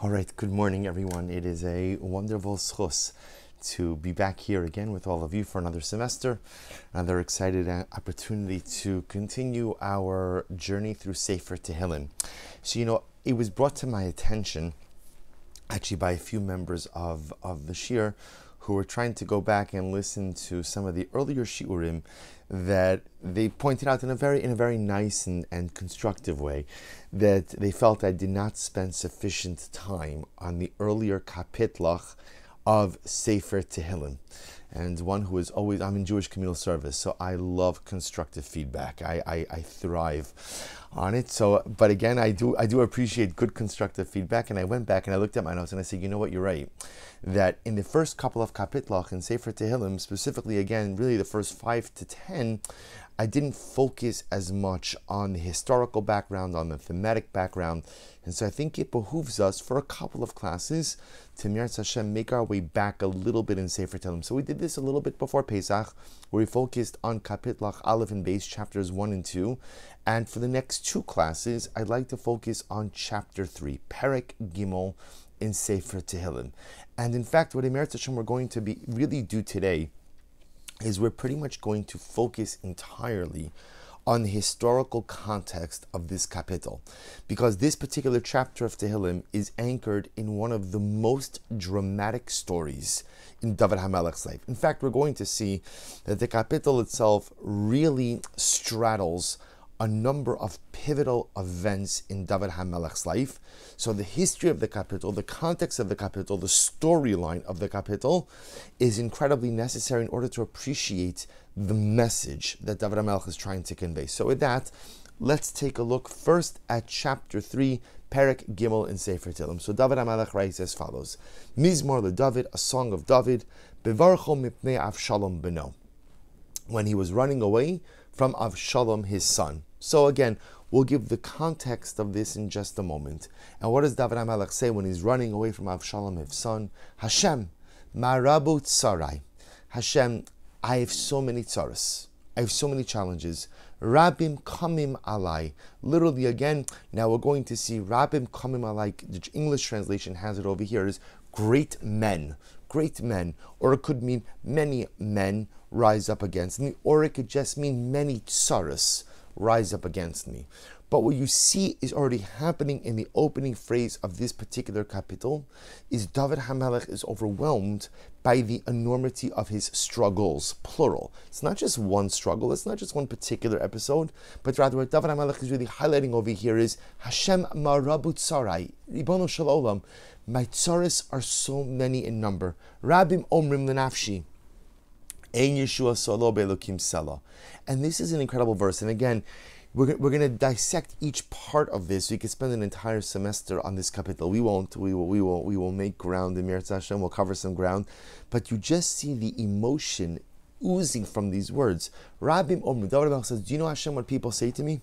All right, good morning, everyone. It is a wonderful schus to be back here again with all of you for another semester, another excited opportunity to continue our journey through Sefer Tehillim. So, you know, it was brought to my attention actually by a few members of, of the shiur who were trying to go back and listen to some of the earlier shiurim that they pointed out in a very in a very nice and, and constructive way that they felt I did not spend sufficient time on the earlier kapitlach of Sefer Tehillim and one who is always I'm in Jewish communal service, so I love constructive feedback. I, I, I, thrive on it. So but again I do I do appreciate good constructive feedback and I went back and I looked at my notes and I said, you know what, you're right. That in the first couple of kapitlach in Sefer Tehillim, specifically again, really the first five to ten, I didn't focus as much on the historical background, on the thematic background. And so I think it behooves us for a couple of classes to Mir Hashem make our way back a little bit in Sefer Tehillim. So we did this a little bit before Pesach, where we focused on Kapitlach Aleph and Beis chapters 1 and 2. And for the next two classes, I'd like to focus on chapter 3, Perek Gimel in Sefer Tehillim. And in fact, what Emir Hashem we're going to be really do today is we're pretty much going to focus entirely on the historical context of this kapitel, because this particular chapter of Tehillim is anchored in one of the most dramatic stories in David HaMelech's life. In fact, we're going to see that the kapitel itself really straddles a number of pivotal events in David HaMelech's life. So the history of the kapitel, the context of the kapitel, the storyline of the kapitel is incredibly necessary in order to appreciate the message that David HaMelech is trying to convey. So with that, let's take a look first at chapter 3, Perek Gimel in Sefer Tehillim. So David HaMelech writes as follows, Mizmor le David, a song of David, Bevarcho mipnei Avshalom beno. When he was running away from Avshalom, his son. So again, we'll give the context of this in just a moment. And what does David HaMelech say when he's running away from Avshalom, his son? Hashem, marabu tsarai. Hashem, I have so many tsaras. I have so many challenges. Rabim kamim alai. Literally, again, now we're going to see Rabim kamim alai. The English translation has it over here is great men. Great men. Or it could mean many men rise up against me. Or it could just mean many tsaras rise up against me. But what you see is already happening in the opening phrase of this particular kapitel is David Hamelech is overwhelmed by the enormity of his struggles, plural. It's not just one struggle, it's not just one particular episode, but rather what David Hamelech is really highlighting over here is Hashem marabu tsarai, Ribono Shel Olam, my tsaris are so many in number. Rabim omrim lenafshi. Ein Yeshua solo belokim sela. And this is an incredible verse. And again, we're, we're going to dissect each part of this. We could spend an entire semester on this kapitel. We won't. We will. We will. We will make ground in Mirz Hashem. We'll cover some ground, but you just see the emotion oozing from these words. Rabim Omrim. David says, "Do you know Hashem? What people say to me?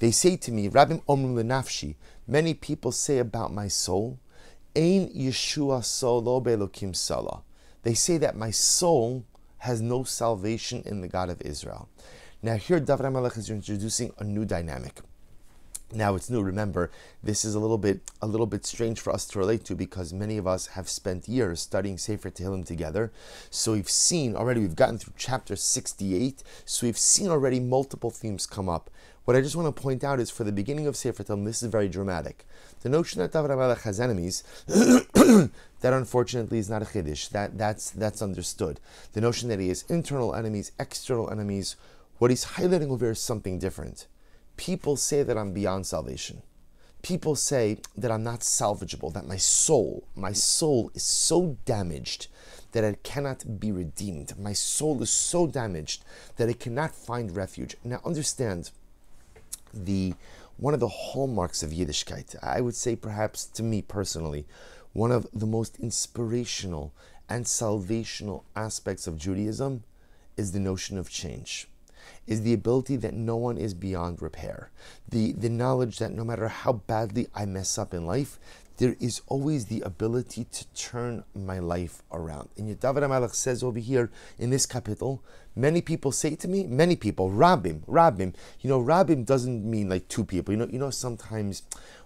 They say to me, Rabim Omrim lenafshi. Many people say about my soul, Ein Yeshua solo belokim sala. They say that my soul has no salvation in the God of Israel. Now here David HaMelech is introducing a new dynamic. Now it's new. Remember, this is a little bit a little bit strange for us to relate to because many of us have spent years studying Sefer Tehillim together. So we've seen already. We've gotten through chapter sixty-eight. So we've seen already multiple themes come up. What I just want to point out is for the beginning of Sefer Tehillim, this is very dramatic. The notion that David HaMelech has enemies, that unfortunately is not a chiddush. That that's that's understood. The notion that he has internal enemies, external enemies what he's highlighting over is something different. People say that I'm beyond salvation. People say that I'm not salvageable, that my soul, my soul is so damaged that it cannot be redeemed. My soul is so damaged that it cannot find refuge. Now understand the one of the hallmarks of Yiddishkeit, I would say perhaps to me personally, one of the most inspirational and salvational aspects of Judaism is the notion of change. is the ability that no one is beyond repair. The, the knowledge that no matter how badly I mess up in life, there is always the ability to turn my life around. And David HaMelech says over here in this kapitel, many people say to me, many people, Rabim, Rabim. You know, Rabim doesn't mean like two people. You know, you know, sometimes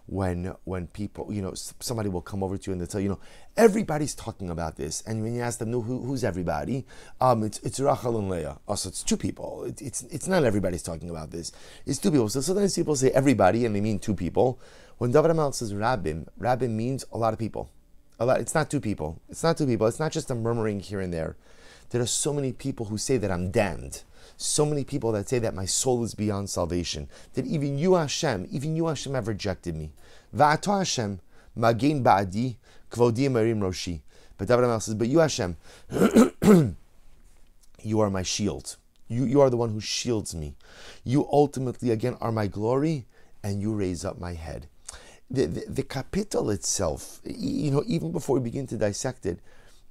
when when people, you know, somebody will come over to you and they'll tell you, know, everybody's talking about this, and when you ask them, no, who, who's everybody? Um, it's it's Rachel and Leah. Oh, so it's two people. It, it's it's not everybody's talking about this. It's two people. So sometimes people say everybody and they mean two people. When David HaMelech says Rabbim, Rabbim means a lot of people. A lot. It's not two people. It's not two people. It's not just a murmuring here and there. There are so many people who say that I'm damned. So many people that say that my soul is beyond salvation. That even you, Hashem, even you, Hashem, have rejected me. Hashem, magin ba'adi, kvodi marim roshi. But David HaMelech says, but you, Hashem, you are my shield. You, you are the one who shields me. You ultimately, again, are my glory, and you raise up my head the, the, the kapitel itself, you know, even before we begin to dissect it,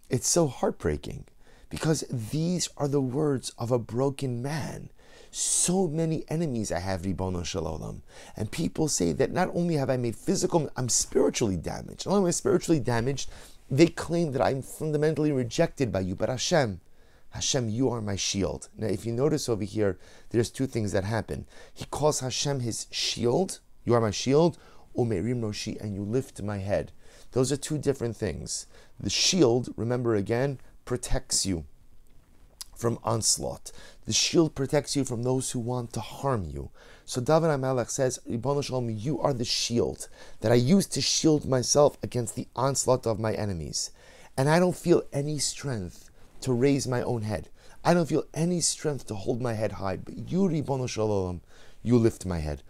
it's so heartbreaking because these are the words of a broken man. So many enemies I have, Ribono Shel Olam. And people say that not only have I made physical, I'm spiritually damaged. Not only am I spiritually damaged, they claim that I'm fundamentally rejected by you. But Hashem, Hashem, you are my shield. Now, if you notice over here, there's two things that happen. He calls Hashem his shield. You are my shield umerim roshi, and you lift my head. Those are two different things. The shield, remember again, protects you from onslaught. The shield protects you from those who want to harm you. So David HaMelech says, Ribono Shel Olam, you are the shield that I use to shield myself against the onslaught of my enemies. And I don't feel any strength to raise my own head. I don't feel any strength to hold my head high. But you, Ribono Shel Olam, you lift my head.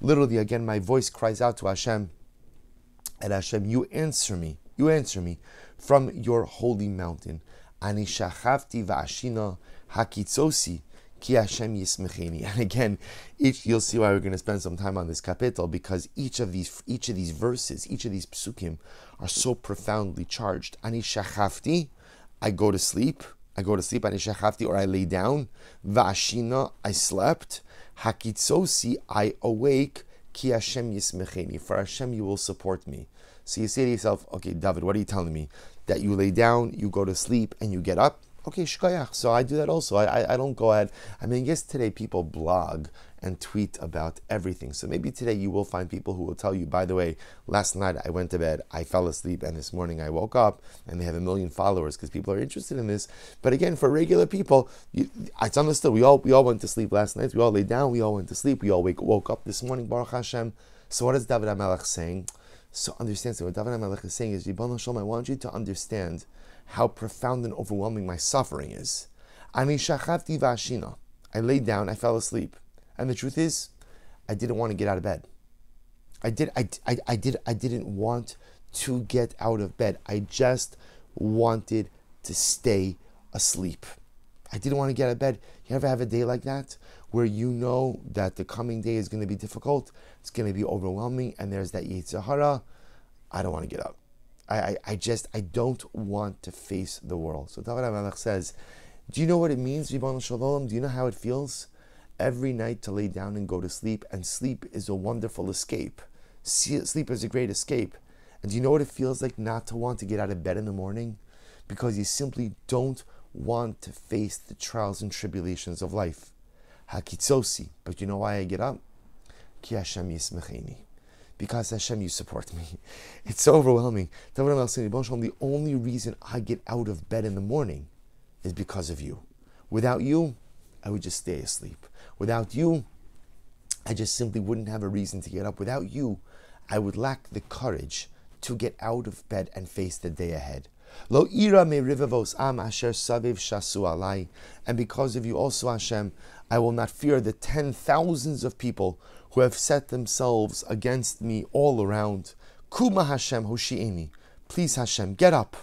Literally, again, my voice cries out to Hashem, and Hashem, you answer me, you answer me from your holy mountain. Ani shachavti va'ashina hakitzosi ki Hashem yismecheni. And again, each you'll see why we're going to spend some time on this kapitel because each of these each of these verses, each of these psukim, are so profoundly charged. Ani shachavti, I go to sleep. I go to sleep, or I lay down. Vashina, I slept. Hakitzosi, I awake. Ki Hashem yismecheni. For Hashem, you will support me. So you say to yourself, okay, David, what are you telling me? That you lay down, you go to sleep, and you get up? Okay, shkoyach. So I do that also. I, I, I don't go ahead. I mean, yes, today people blog and tweet about everything. So maybe today you will find people who will tell you, by the way, last night I went to bed, I fell asleep, and this morning I woke up, and they have a million followers because people are interested in this. But again, for regular people, you, it's understood. We all we all went to sleep last night. We all lay down. We all went to sleep. We all wake, woke up this morning. Baruch Hashem. So what is David HaMelech saying? So understand. So what David HaMelech is saying is, Ribono Shel Olam, I want you to understand how profound and overwhelming my suffering is. Ani shachavti vashina. I laid down. I fell asleep. And the truth is, I didn't want to get out of bed. I did. I, I, I did. I didn't want to get out of bed. I just wanted to stay asleep. I didn't want to get out of bed. You ever have a day like that where you know that the coming day is going to be difficult, it's going to be overwhelming, and there's that Yetzer Hara. I don't want to get up. I, I, I just I don't want to face the world. So David HaMelech says, Do you know what it means, Ribono Shel Olam? Do you know how it feels? Every night to lay down and go to sleep, and sleep is a wonderful escape. Sleep is a great escape. And do you know what it feels like not to want to get out of bed in the morning? Because you simply don't want to face the trials and tribulations of life. Hakitzosi. But you know why I get up? Ki Hashem yismecheni. Because Hashem, you support me. It's so overwhelming. The only reason I get out of bed in the morning is because of you. Without you, I would just stay asleep. Without you, I just simply wouldn't have a reason to get up. Without you, I would lack the courage to get out of bed and face the day ahead. Lo ira me rivavos am asher saviv shasu alai. And because of you also, Hashem, I will not fear the ten thousands of people who have set themselves against me all around. Kuma Hashem hoshi'eni. Please Hashem, get up.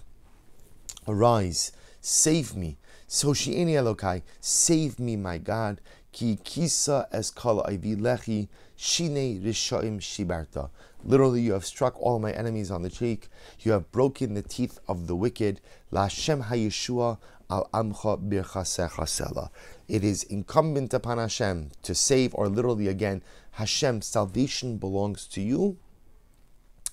Arise, save me. So Shi'eni Elokai, save me, my God. Ki kisa es kala lechi Shine Rishaim Shibarta. Literally, you have struck all my enemies on the cheek. You have broken the teeth of the wicked. La Shem HaYeshua al Amcha Birchasecha It is incumbent upon Hashem to save, or literally again, Hashem, salvation belongs to you,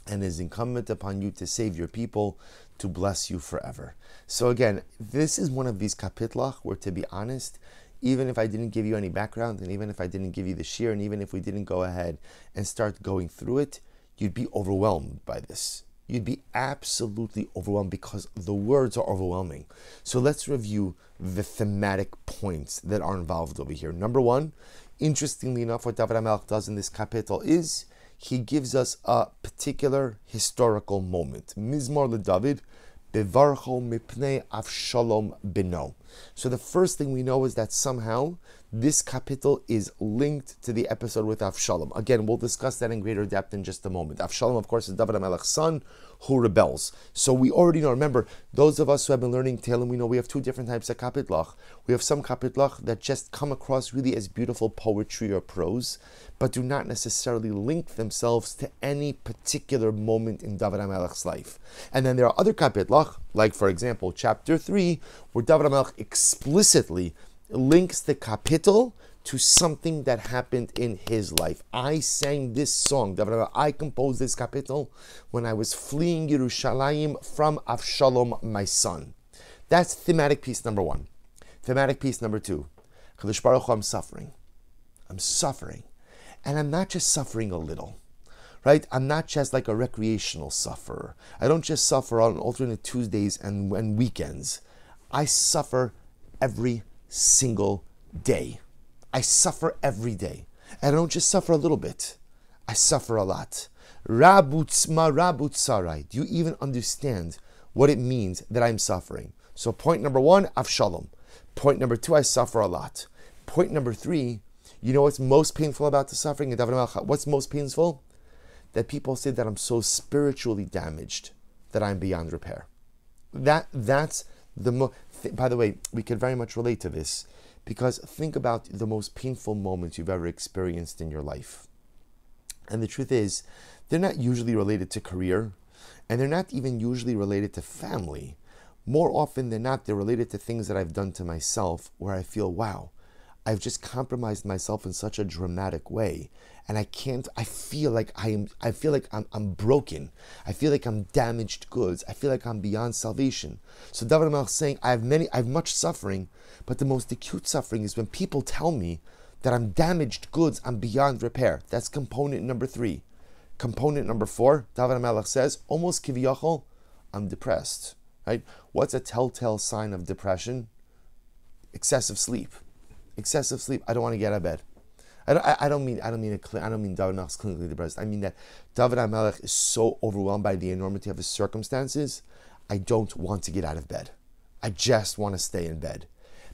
and is incumbent upon you to save your people, to bless you forever. So again, this is one of these kapitlach where, to be honest, even if I didn't give you any background, and even if I didn't give you the shear, and even if we didn't go ahead and start going through it, you'd be overwhelmed by this. You'd be absolutely overwhelmed because the words are overwhelming. So let's review the thematic points that are involved over here. Number one, interestingly enough, what David HaMelech does in this kapitel is he gives us a particular historical moment. Mizmor le David, Bevarcho mipnei Avshalom beno. So the first thing we know is that somehow this kapitel is linked to the episode with Avshalom. Again, we'll discuss that in greater depth in just a moment. Avshalom, of course, is David HaMelech's son who rebels. So we already know, remember, those of us who have been learning Tehillim, we know we have two different types of kapitlach. We have some kapitlach that just come across really as beautiful poetry or prose, but do not necessarily link themselves to any particular moment in David HaMelech's life. And then there are other kapitlach, like for example, chapter 3, where David HaMelech explicitly links the kapitel to something that happened in his life. I sang this song, David. I composed this kapitel when I was fleeing Yerushalayim from Avshalom, my son. That's thematic piece number one. Thematic piece number two. Kadosh Baruch Hu, I'm suffering. I'm suffering. And I'm not just suffering a little right? I'm not just like a recreational sufferer. I don't just suffer on alternate Tuesdays and, and weekends. I suffer every single day. I suffer every day. And I don't just suffer a little bit, I suffer a lot. Rabutzma rabutsarai. Do you even understand what it means that I'm suffering? So, point number one, Avshalom. Point number two, I suffer a lot. Point number three, you know what's most painful about the suffering? What's most painful? That people say that I'm so spiritually damaged that I'm beyond repair. That that's the mo- th- by the way, we can very much relate to this because think about the most painful moments you've ever experienced in your life. And the truth is, they're not usually related to career, and they're not even usually related to family. More often than not, they're related to things that I've done to myself where I feel, wow, I've just compromised myself in such a dramatic way and I can't I feel like I am I feel like I'm, I'm broken. I feel like I'm damaged goods. I feel like I'm beyond salvation. So David Melch saying I have many I have much suffering, but the most acute suffering is when people tell me that I'm damaged goods, I'm beyond repair. That's component number three. Component number four, David Melech says, almost kiviyachol, I'm depressed. Right? What's a telltale sign of depression? Excessive sleep excessive sleep. I don't want to get out of bed. I don't, I, I don't mean I don't mean a, I don't mean David is clinically depressed. I mean that David HaMelech is so overwhelmed by the enormity of his circumstances. I don't want to get out of bed. I just want to stay in bed.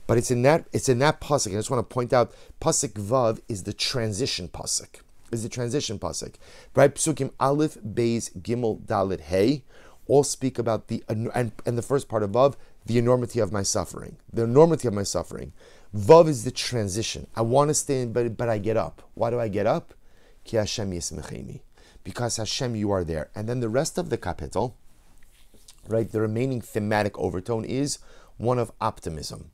But it's in that it's in that pasuk. I just want to point out pasuk vav is the transition pasuk. Is the transition pasuk, right? Psukim aleph, beis, gimel, dalet, hey, all speak about the and, and the first part vav, the enormity of my suffering, the enormity of my suffering. Vav is the transition. I want to stay in but I get up. Why do I get up? Ki Hashem Because Hashem, you are there. And then the rest of the kapitel, right, the remaining thematic overtone is one of optimism.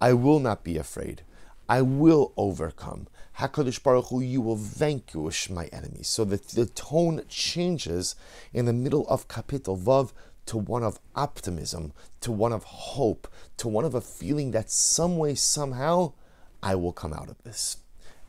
I will not be afraid. I will overcome. Hakadosh Baruch Hu, you will vanquish my enemies. So the, the tone changes in the middle of kapitel Vav to one of optimism, to one of hope, to one of a feeling that some way, somehow, I will come out of this.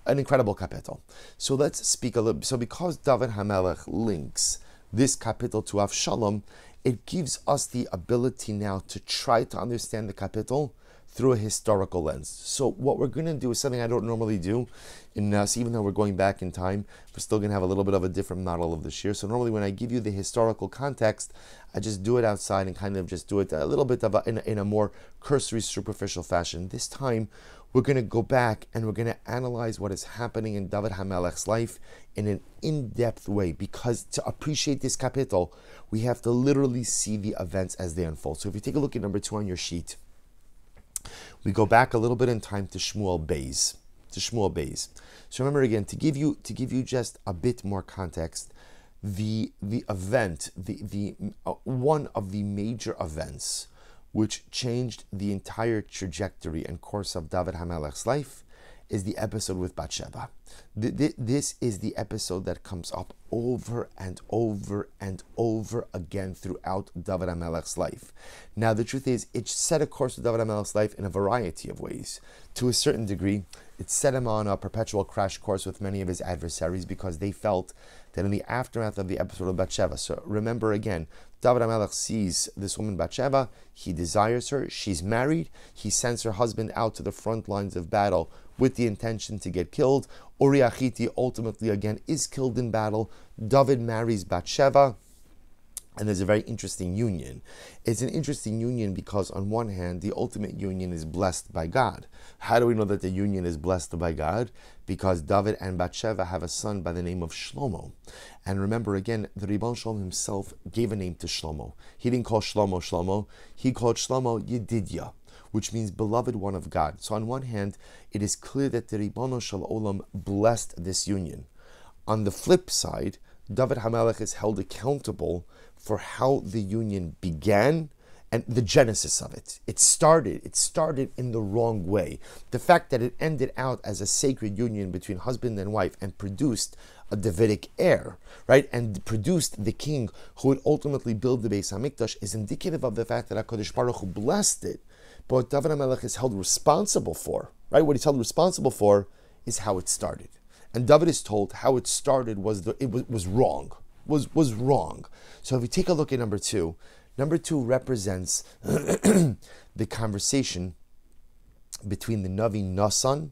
An incredible kapitel. So let's speak a little. So because David Hamelech links this kapitel to Avshalom, it gives us the ability now to try to understand the kapitel through a historical lens. So what we're going to do is something I don't normally do in us, even though we're going back in time, we're still going to have a little bit of a different model of this year. So normally when I give you the historical context, I just do it outside and kind of just do it a little bit of a, in, a, in a more cursory, superficial fashion. This time, we're going to go back and we're going to analyze what is happening in David Hamelech's life in an in-depth way because to appreciate this kapitel, we have to literally see the events as they unfold. So if you take a look at number two on your sheet, we go back a little bit in time to Shmuel Beis. to Shmuel Beis. So remember again to give you to give you just a bit more context. The the event the the uh, one of the major events which changed the entire trajectory and course of David Hamelech's life is the episode with Bathsheba. This is the episode that comes up over and over and over again throughout David Hamelech's life. Now, the truth is, it set a course of David Hamelech's life in a variety of ways. To a certain degree, it set him on a perpetual crash course with many of his adversaries because they felt that in the aftermath of the episode of Bathsheba, so remember again, David HaMelech sees this woman Bathsheba, he desires her, she's married, he sends her husband out to the front lines of battle with the intention to get killed. Uriah ultimately again is killed in battle. David marries Bathsheba. And there's a very interesting union. It's an interesting union because, on one hand, the ultimate union is blessed by God. How do we know that the union is blessed by God? Because David and Bathsheba have a son by the name of Shlomo. And remember again, the Ribono Shel Olam himself gave a name to Shlomo. He didn't call Shlomo Shlomo, he called Shlomo Yedidya which means beloved one of God. So on one hand, it is clear that the Ribono Shel Olam blessed this union. On the flip side, David Hamelech is held accountable for how the union began and the genesis of it. It started, it started in the wrong way. The fact that it ended out as a sacred union between husband and wife and produced a Davidic heir, right, and produced the king who would ultimately build the Beis Hamikdash is indicative of the fact that HaKadosh Baruch Hu blessed it but David HaMelech is held responsible for, right? What he's held responsible for is how it started. And David is told how it started was the, it was, was wrong, was was wrong. So if we take a look at number two, number two represents the conversation between the Navi Nasan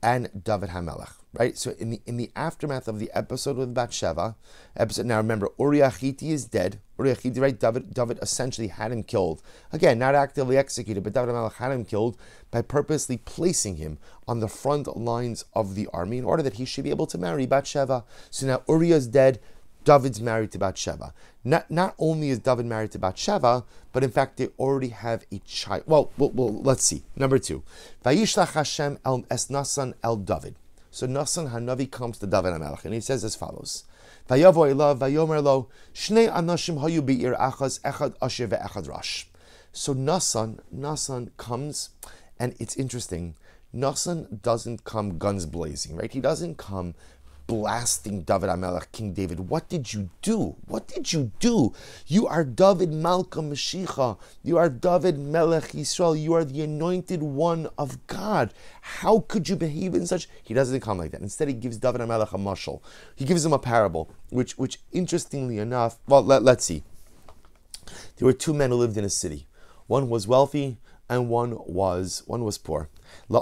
and David Hamelech right? So in the in the aftermath of the episode with Bathsheba, episode now remember Uriah Chiti is dead. Uriah Chiti, right? David David essentially had him killed. Again, not actively executed, but David Melech had him killed by purposely placing him on the front lines of the army in order that he should be able to marry Bathsheba. So now Uriah is dead. David's married to Bathsheba. Not, not only is David married to Bathsheba, but in fact they already have a child. Well, well, well let's see. Number two, Vayishlach Hashem el es Nasan el David. So Nasan Hanavi comes to David HaMelech and he says as follows. So Nasan, Nasan comes and it's interesting. Nasan doesn't come guns blazing, right? He doesn't come blasting David HaMelech, King David. What did you do? What did you do? You are David Malka Mashiach. You are David Melech Yisrael. You are the anointed one of God. How could you behave in such? He doesn't come like that. Instead, he gives David HaMelech a mushal. He gives him a parable, which, which interestingly enough, well, let, let's see. There were two men who lived in a city. One was wealthy and one was one was poor. The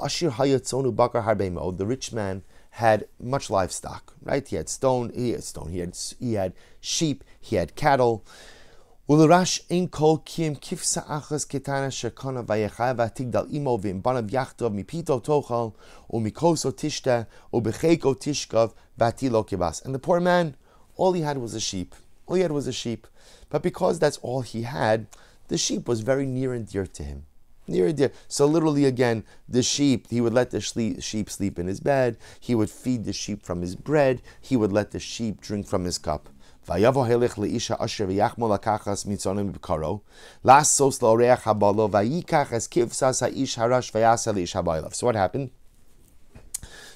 rich man had much livestock, right? He had stone, he had stone, he had he had sheep, he had cattle. ולרש אין כל כי אם כבשה אחס קטנה שקונה ויחי ותגדל אמו ועם בניו יחדיו מפיתו תאכל ומכוסו תשתה ובחיקו תשכב ותילו כבש. And the poor man, all he had was a sheep. All he had was a sheep. But because that's all he had, the sheep was very near and dear to him near and dear. So literally, again, the sheep, he would let the sheep sleep in his bed. He would feed the sheep from his bread. He would let the sheep drink from his cup. ויבוא הלך לאישה אשר ויחמו לקחס מצונם בקרו, לעשוס לאורח הבalo, ויקח as כבשס האיש הרש ויעשה לאיש הבעליו. So what happened?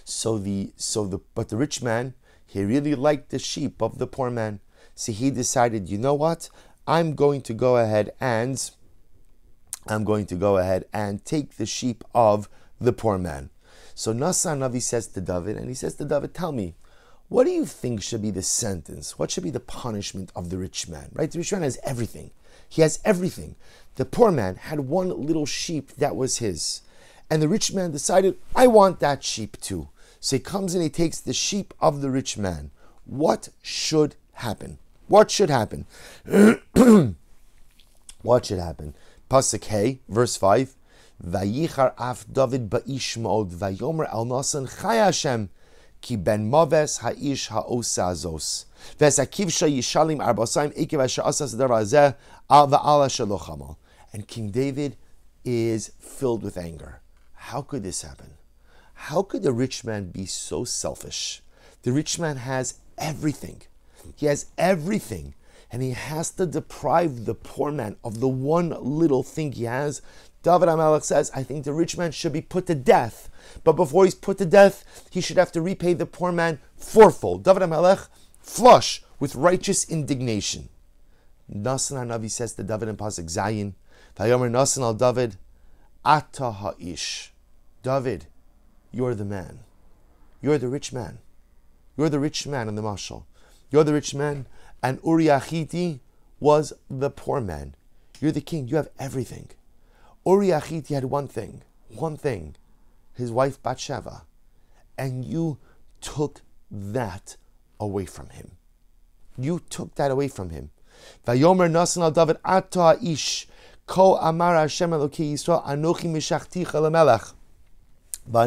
So the, so the, but the rich man, he really liked the sheep of the poor man. So he decided, you know what? I'm going to go ahead and I'm going to go ahead and take the sheep of the poor man. So Nasan Navi says to David, and he says to David, Tell me, what do you think should be the sentence? What should be the punishment of the rich man? Right? The rich man has everything. He has everything. The poor man had one little sheep that was his. And the rich man decided, I want that sheep too. So he comes and he takes the sheep of the rich man. What should happen? What should happen? what should happen? Pasuk Hey, verse 5. Vayichar af David ba'ish ma'od vayomer al nasan chay Hashem ki ben maves ha'ish ha'osa azos. V'esakivsha yishalim arbasayim ekev asher asas darazeh al va'ala shalochamal. And King David is filled with anger. How could this happen? how could the rich man be so selfish? The rich man has everything. He has everything. And he has to deprive the poor man of the one little thing he has. David HaMelech says, I think the rich man should be put to death. But before he's put to death, he should have to repay the poor man fourfold. David HaMelech, flush with righteous indignation. Nasan Hanavi says to David in Pasuk Zayin, Vayomer Nasan al David, Ata ha'ish. David, you're the man. You're the rich man. You're the rich man in the mashal. You're the rich man, and Uriah Hachiti was the poor man. You're the king. You have everything. Uriah Hachiti had one thing, one thing, his wife Bathsheba, and you took that away from him. You took that away from him. Vayomer Nasan al David Ata ish ko amar Hashem Eloki Yisrael anochi mishachticha. So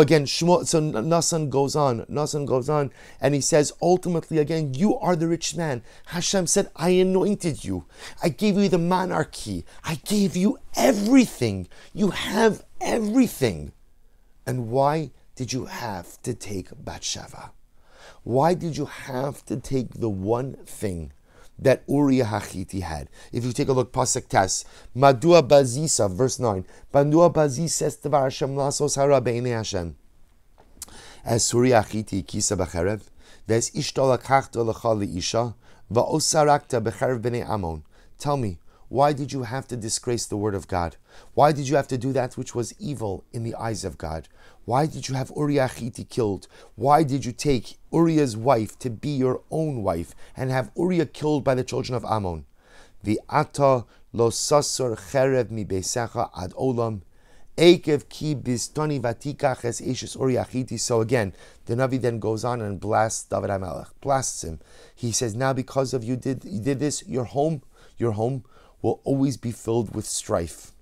again, Shmuel, so Nasan goes on, Nasan goes on, and he says, ultimately, again, you are the rich man. Hashem said, I anointed you. I gave you the monarchy. I gave you everything. You have everything. And why did you have to take Bathsheba? Why did you have to take the one thing that Uriah Hachiti had. If you take a look, Pasuk Tes, Madua Bazisa, verse 9. Madua Bazis says to Hashem Lasos Hara Hashem. As Uriah Hachiti kisa b'cherev, ves ishto lakachto l'cha isha, va'osarakta b'cherev b'nei Amon. Tell me, why did you have to disgrace the word of God? Why did you have to do that which was evil in the eyes of God? Why did you have Uriah Chiti killed? Why did you take Uriah's wife to be your own wife and have Uriah killed by the children of Ammon? The ata lo sasur cherev mi beisecha ad olam. Ekev ki bistoni vatikach es eshes Uriah. So again, the Navi then goes on and blasts David HaMelech, blasts him. He says, now because of you did, you did this, your home, your home will always be filled with strife.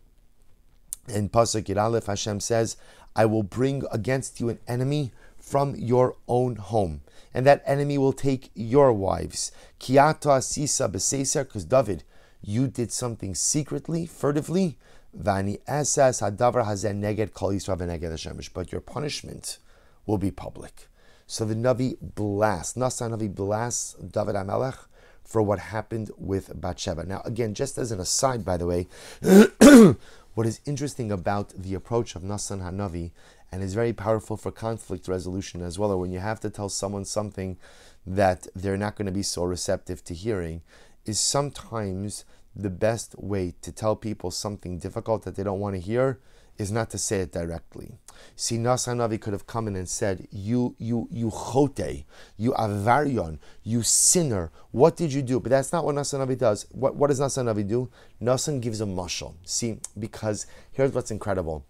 In Pasuk Aleph, Hashem says, I will bring against you an enemy from your own home. And that enemy will take your wives. Kiata sisa beseser, because David, you did something secretly, furtively. Vani esas hadavar hazen neged kol Yisrael neged But your punishment will be public. So the Navi blasts, Nasa Navi blasts David HaMelech for what happened with Bathsheba. Now, again, just as an aside, by the way, What is interesting about the approach of Nasan Hanavi, and is very powerful for conflict resolution as well, or when you have to tell someone something that they're not going to be so receptive to hearing, is sometimes the best way to tell people something difficult that they don't want to hear is not to say it directly. See, Nasanavi could have come in and said, You, you, you chote, you avaryan, you sinner, what did you do? But that's not what Nasanavi does. What, what does Nasanavi do? Nasan gives a mushal. See, because here's what's incredible.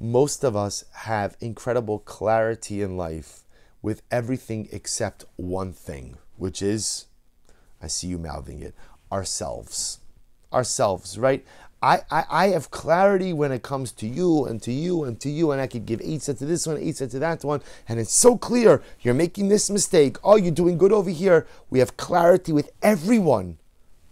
Most of us have incredible clarity in life with everything except one thing, which is, I see you mouthing it, ourselves. Ourselves, right? I, I, I have clarity when it comes to you and to you and to you, and I could give Eitzah to this one, Eitzah to that one, and it's so clear you're making this mistake. Oh, you're doing good over here. We have clarity with everyone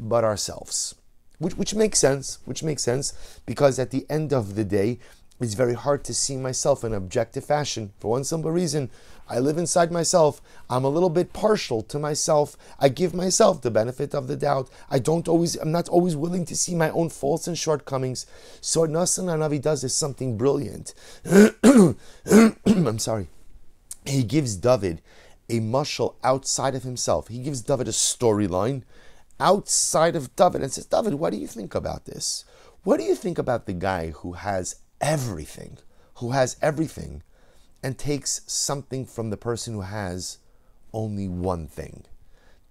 but ourselves, which, which makes sense, which makes sense because at the end of the day, it's very hard to see myself in objective fashion for one simple reason. I live inside myself. I'm a little bit partial to myself. I give myself the benefit of the doubt. I don't always, I'm not always willing to see my own faults and shortcomings. So what Nasan Hanavi does is something brilliant. I'm sorry. He gives David a mushal outside of himself. He gives David a storyline outside of David and says, David, what do you think about this? What do you think about the guy who has everything, who has everything, and takes something from the person who has only one thing.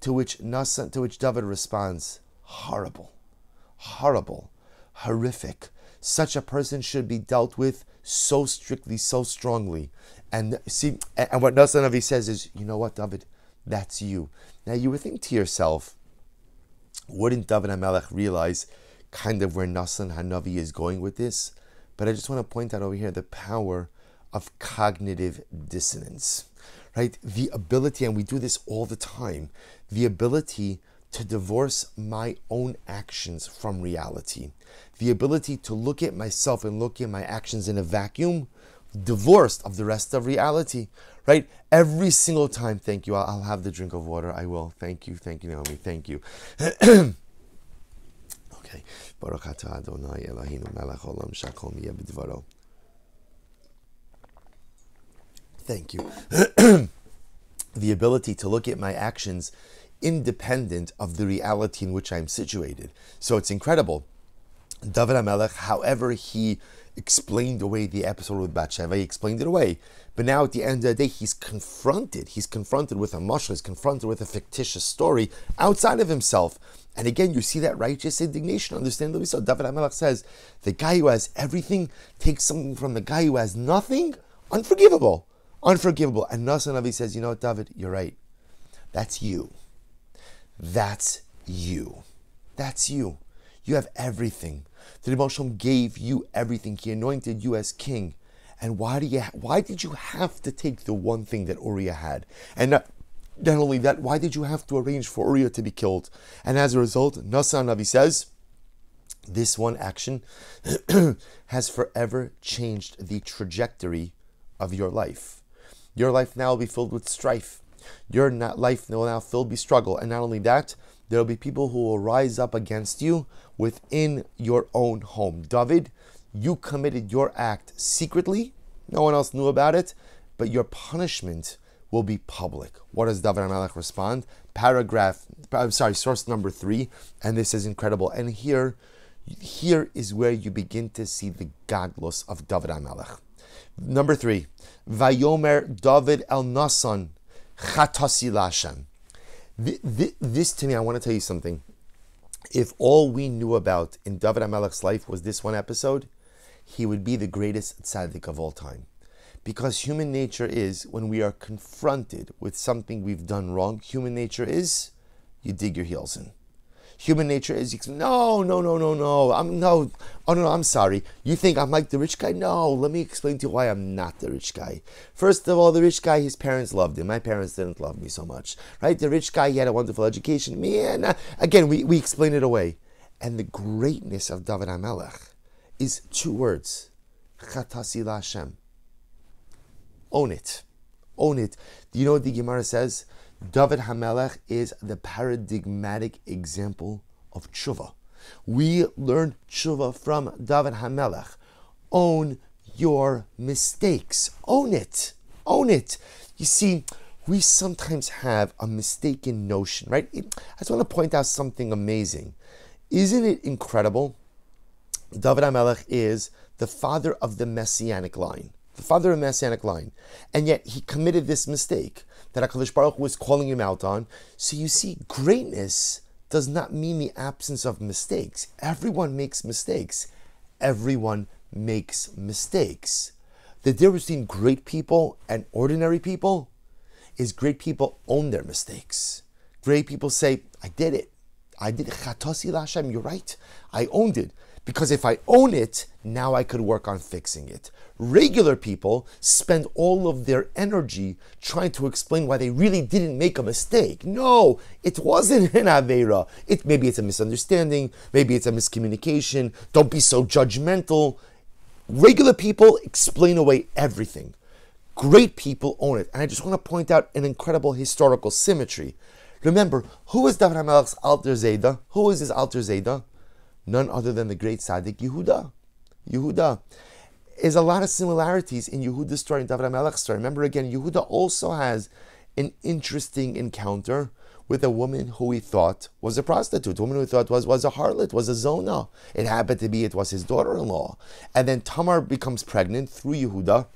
To which Nasa, to which David responds, horrible, horrible, horrific. Such a person should be dealt with so strictly, so strongly. And see, and what Nasa Navi says is, you know what, David, that's you. Now you would think to yourself, wouldn't David HaMelech realize kind of where Nasan Hanavi is going with this? But I just want to point out over here the power of cognitive dissonance, right? The ability, and we do this all the time, the ability to divorce my own actions from reality. The ability to look at myself and look at my actions in a vacuum, divorced of the rest of reality, right? Every single time, thank you. I'll, have the drink of water. I will. Thank you. Thank you, Naomi. Thank you. okay. Baruch atah Adonai Eloheinu melech olam shakom b'dvaro. Thank you. the ability to look at my actions independent of the reality in which I'm situated. So it's incredible. David HaMelech, however he explained away the episode with Bathsheba, he explained it away. But now at the end of the day, he's confronted. He's confronted with a mashal, he's confronted with a fictitious story outside of himself. And again, you see that righteous indignation. Understandably so. David HaMelech says, the guy who has everything takes something from the guy who has nothing. Unforgivable unforgivable. And Nasa Navi says, you know what, David, you're right. That's you. That's you. That's you. You have everything. The Rebbe gave you everything. He anointed you as king. And why do you? Why did you have to take the one thing that Uriah had? And not, not only that, why did you have to arrange for Uriah to be killed? And as a result, Nasa Navi says, this one action has forever changed the trajectory of your life. Your life now will be filled with strife. Your life will now filled with struggle. And not only that, there will be people who will rise up against you within your own home. David, you committed your act secretly. No one else knew about it, but your punishment will be public. What does David HaMelech respond? Paragraph, I'm sorry, source number three, and this is incredible. And here, here is where you begin to see the gadlus of David HaMelech. Number three, Vayomer David El Nasan Chatasi Lashem. This to me, I want to tell you something. If all we knew about in David HaMelech's life was this one episode, he would be the greatest tzaddik of all time. Because human nature is, when we are confronted with something we've done wrong, human nature is, you dig your heels in. Human nature is no, no, no, no, no. I'm no. Oh no, no, I'm sorry. You think I'm like the rich guy? No. Let me explain to you why I'm not the rich guy. First of all, the rich guy, his parents loved him. My parents didn't love me so much, right? The rich guy, he had a wonderful education. Man, uh, again, we we explain it away. And the greatness of David HaMelech is two words: Chatasi Hashem. Own it, own it. Do you know what the Gemara says? David Hamelech is the paradigmatic example of tshuva. We learn tshuva from David Hamelech. Own your mistakes. Own it. Own it. You see, we sometimes have a mistaken notion, right? I just want to point out something amazing. Isn't it incredible? David Hamelech is the father of the messianic line, the father of the messianic line, and yet he committed this mistake that HaKadosh Baruch was calling him out on. So you see, greatness does not mean the absence of mistakes. Everyone makes mistakes. Everyone makes mistakes. The difference between great people and ordinary people is great people own their mistakes. Great people say, I did it. I did it. You're right. I owned it. Because if I own it, now I could work on fixing it. Regular people spend all of their energy trying to explain why they really didn't make a mistake. No, it wasn't an Avera. It, maybe it's a misunderstanding, maybe it's a miscommunication. Don't be so judgmental. Regular people explain away everything. Great people own it. And I just want to point out an incredible historical symmetry. Remember, who is David HaMelech's Alter Zeda? Who is his Alter Zayda? None other than the great Tzaddik Yehuda. Yehuda. There's a lot of similarities in Yehuda's story and David HaMelech's story. Remember again, Yehuda also has an interesting encounter with a woman who he thought was a prostitute, a woman who he thought was, was a harlot, was a zona. It happened to be it was his daughter-in-law. And then Tamar becomes pregnant through Yehuda.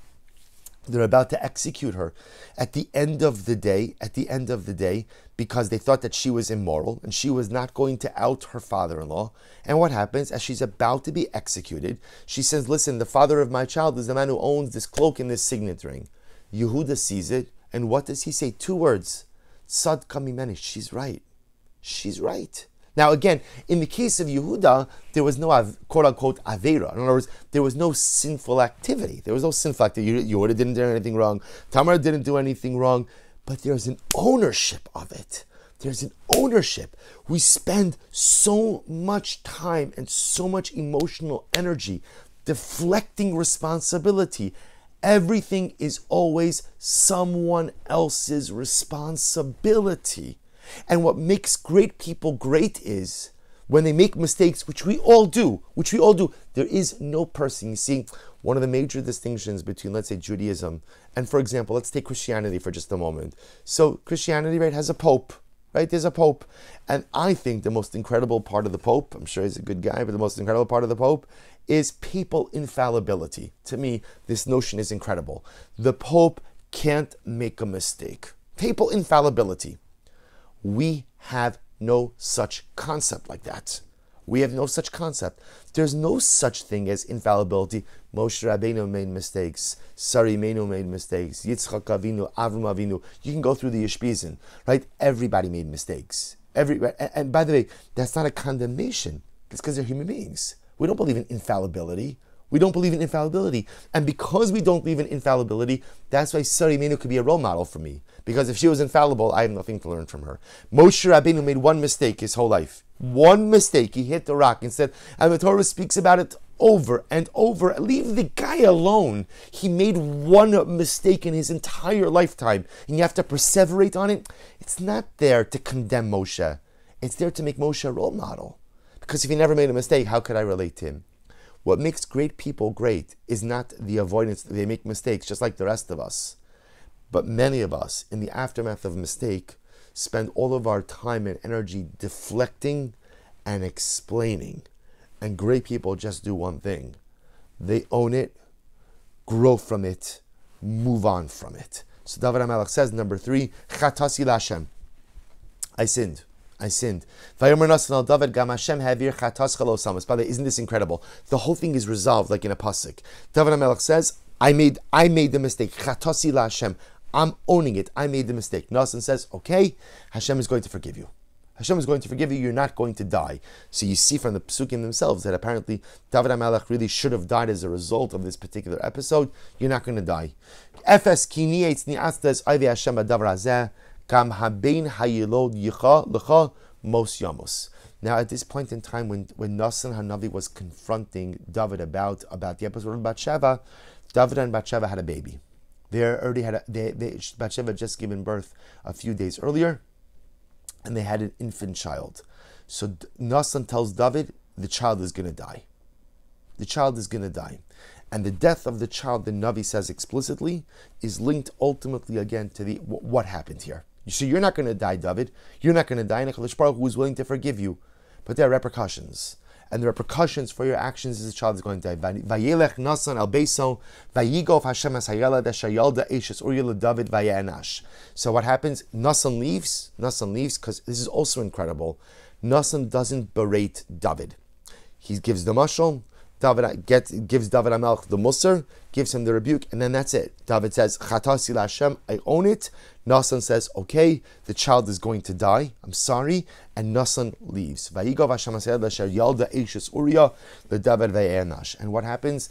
They're about to execute her. At the end of the day, at the end of the day, because they thought that she was immoral and she was not going to out her father in law. And what happens? As she's about to be executed, she says, Listen, the father of my child is the man who owns this cloak and this signet ring. Yehuda sees it, and what does he say? Two words Sad kamimeni. She's right. She's right. Now, again, in the case of Yehuda, there was no quote unquote Avera. In other words, there was no sinful activity. There was no sinful activity. Yehuda didn't do anything wrong. Tamar didn't do anything wrong but there's an ownership of it. There's an ownership. We spend so much time and so much emotional energy deflecting responsibility. Everything is always someone else's responsibility. And what makes great people great is when they make mistakes, which we all do, which we all do, there is no person. You see, one of the major distinctions between, let's say, Judaism and, for example, let's take Christianity for just a moment. So, Christianity, right, has a pope, right? There's a pope. And I think the most incredible part of the pope, I'm sure he's a good guy, but the most incredible part of the pope is papal infallibility. To me, this notion is incredible. The pope can't make a mistake. Papal infallibility. We have no such concept like that. We have no such concept. There's no such thing as infallibility. Moshe Rabbeinu made mistakes. Sarah Imeinu made mistakes. Yitzchak Avinu, Avram Avinu. You can go through the Ushpizin, right? Everybody made mistakes. Every, and by the way, that's not a condemnation. It's because they're human beings. We don't believe in infallibility. We don't believe in infallibility. And because we don't believe in infallibility, that's why Sarah Imeinu could be a role model for me. Because if she was infallible, I have nothing to learn from her. Moshe Rabbeinu made one mistake his whole life. One mistake. He hit the rock instead. And the Torah speaks about it over and over. Leave the guy alone. He made one mistake in his entire lifetime. And you have to perseverate on it. It's not there to condemn Moshe. It's there to make Moshe a role model. Because if he never made a mistake, how could I relate to him? What makes great people great is not the avoidance they make mistakes, just like the rest of us. But many of us, in the aftermath of a mistake, spend all of our time and energy deflecting and explaining. And great people just do one thing they own it, grow from it, move on from it. So David HaMelech says, number three, Chatasi Lashem. I sinned. I sinned. By the way, isn't this incredible? The whole thing is resolved like in a pasuk. David HaMelech says, I made I made the mistake. Chatasi Lashem. I'm owning it. I made the mistake. Nasan says, okay, Hashem is going to forgive you. Hashem is going to forgive you. You're not going to die. So you see from the psukim themselves that apparently David HaMelech really should have died as a result of this particular episode. You're not going to die. Efes kinietz ni'astes ayvi Hashem kam habein hayilod yicha lecha mos yamos. Now, at this point in time, when, when Nasan Hanavi was confronting David about, about the episode of Bathsheba, David and Bathsheba had a baby. They already had a, they, they, Bathsheba just given birth a few days earlier, and they had an infant child. So Nasan tells David, the child is going to die. The child is going to die. And the death of the child, the Navi says explicitly, is linked ultimately again to the what happened here. You see, you're not going to die, David. You're not going to die. And HaKadosh Baruch Hu is willing to forgive you. But there are repercussions and the repercussions for your actions is the child is going to die. Vayelech nasan al beiso, vayigov Hashem as eshes David. So what happens? Nasan leaves. Nasan leaves because this is also incredible. Nasan doesn't berate David. He gives the mashal. David gets, gives David HaMelech the Musar, gives him the rebuke, and then that's it. David says, Chatasi Hashem, I own it. Nasan says, okay, the child is going to die. I'm sorry. And Nasan leaves. And what happens?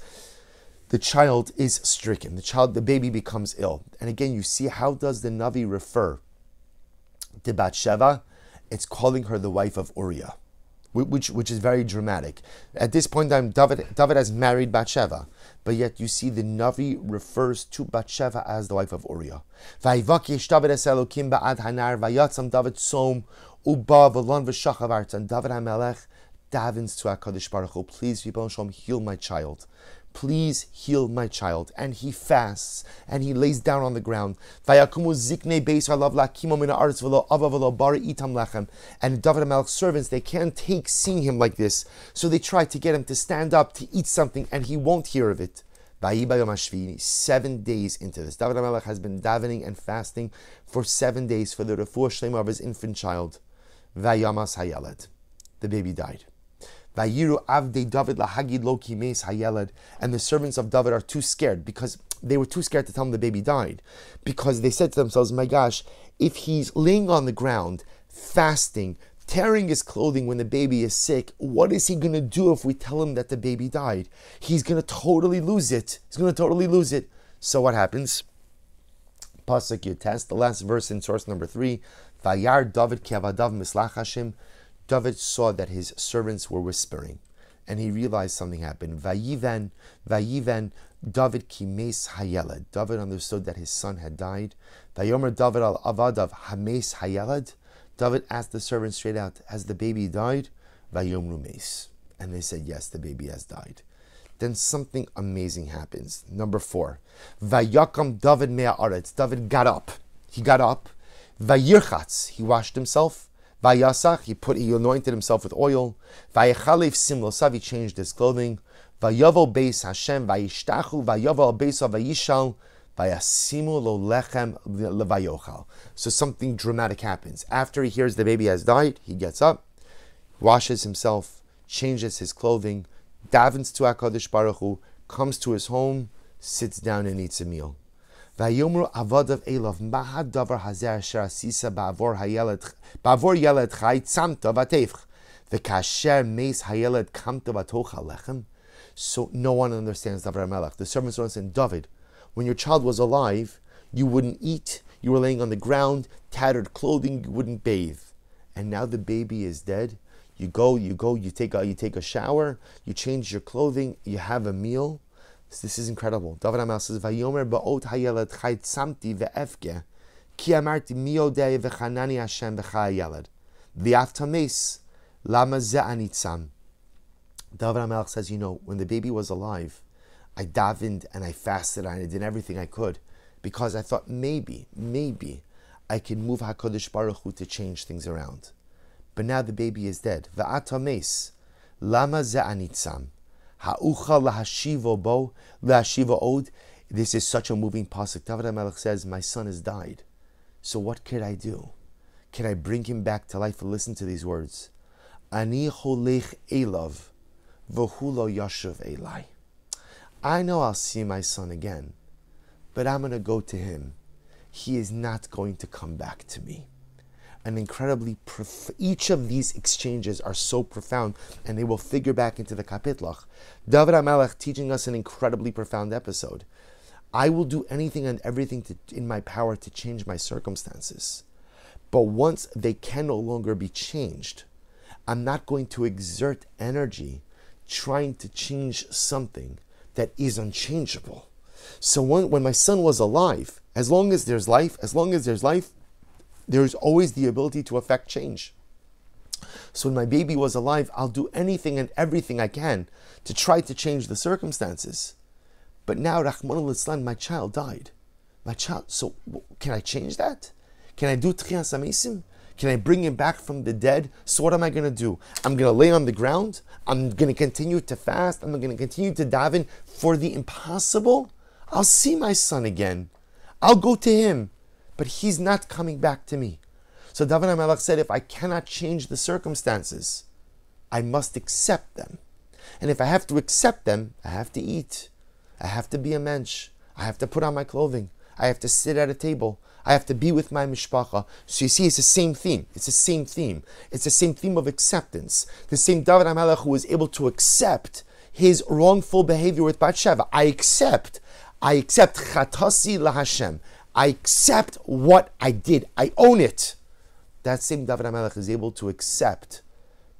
The child is stricken. The child, the baby becomes ill. And again, you see how does the Navi refer to Bathsheba? It's calling her the wife of Uriah which which is very dramatic. At this point in time, David, David has married Bathsheba, but yet you see the Navi refers to Bathsheba as the wife of Uriah. And David HaMelech davens to HaKadosh Baruch Hu, please, people, heal my child please heal my child. And he fasts and he lays down on the ground. And David HaMelech's servants, they can't take seeing him like this. So they try to get him to stand up to eat something and he won't hear of it. Seven days into this, David HaMelech has been davening and fasting for seven days for the refuah shlema of his infant child. Vayamas hayaled. The baby died. Vayiru avde David lahagid lo kimes. And the servants of David are too scared because they were too scared to tell him the baby died. Because they said to themselves, my gosh, if he's laying on the ground, fasting, tearing his clothing when the baby is sick, what is he going to do if we tell him that the baby died? He's going to totally lose it. He's going to totally lose it. So what happens? Pasuk Yud Tes, the last verse in source number three. Vayar David Kiavadav Mislach Hashem. David saw that his servants were whispering, and he realized something happened. Vayiven, Vayiven, David Kimes Hayelad. David understood that his son had died. Vayomer David al Avadav Hames Hayelad. David asked the servants straight out, Has the baby died? Vayomru Mes. And they said, Yes, the baby has died. Then something amazing happens. Number four. Vayakam David Me'aretz. David got up. He got up. Vayirchatz. He washed himself. Vayasach. He put he anointed himself with oil. Vayechalef simlosav. He changed his clothing. Vayavo beis Hashem. Vayishtachu. Vayavo beis Vayishal. Vayasimu lo lechem levayochal. So something dramatic happens. After he hears the baby has died, he gets up, washes himself, changes his clothing, davens to HaKadosh Baruch Hu, comes to his home, sits down and eats a meal. Vayomru avadav elav mahad davar hazer asher asisa ba'avor hayeled ba'avor yeled chay tzamta v'atevch v'kasher meis hayeled kamta v'tocha lechem. So no one understands David Melech. The servants don't David. When your child was alive, you wouldn't eat. You were laying on the ground, tattered clothing. You wouldn't bathe. And now the baby is dead. You go, you go, you take a, you take a shower, you change your clothing, you have a meal. This is incredible. David HaMelech says, "Vayomer ba'ot hayelet chay tzamti ve'efge, ki amarti miodei v'chanani Hashem v'chayeled, v'aftames lama ze'anitzam." David HaMelech says, you know, when the baby was alive, I davened and I fasted and I did everything I could because I thought maybe, maybe I can move Hakadosh Baruch Hu to change things around. But now the baby is dead. Va'atames lama ze'anitzam ha'ucha lahashivo bo lahashivo od. This is such a moving pasuk. David HaMelech says, "My son has died. So what could I do? Can I bring him back to life? Listen to these words. Ani cholech elav v'hulo yashuv elai. I know I'll see my son again, but I'm going to go to him. He is not going to come back to me. An incredibly, prof- each of these exchanges are so profound and they will figure back into the kapitlach. David HaMelech teaching us an incredibly profound episode. I will do anything and everything to, in my power to change my circumstances. But once they can no longer be changed, I'm not going to exert energy trying to change something that is unchangeable. So when, when my son was alive, as long as there's life, as long as there's life, there's always the ability to affect change. So when my baby was alive, I'll do anything and everything I can to try to change the circumstances. But now, Ribono Shel Olam, my child died. My child, so can I change that? Can I do Tchiyas Amesim? Can I bring him back from the dead? So what am I going to do? I'm going to lay on the ground. I'm going to continue to fast. I'm going to continue to daven for the impossible. I'll see my son again. I'll go to him, but he's not coming back to me. So David HaMelech said, if I cannot change the circumstances, I must accept them. And if I have to accept them, I have to eat. I have to be a mensch. I have to put on my clothing. I have to sit at a table. I have to be with my mishpacha. So you see, it's the same theme. It's the same theme. It's the same theme of acceptance. The same David HaMelech who was able to accept his wrongful behavior with Bathsheba. I accept. I accept chatasi laHashem. I accept what I did. I own it. That same David HaMelech is able to accept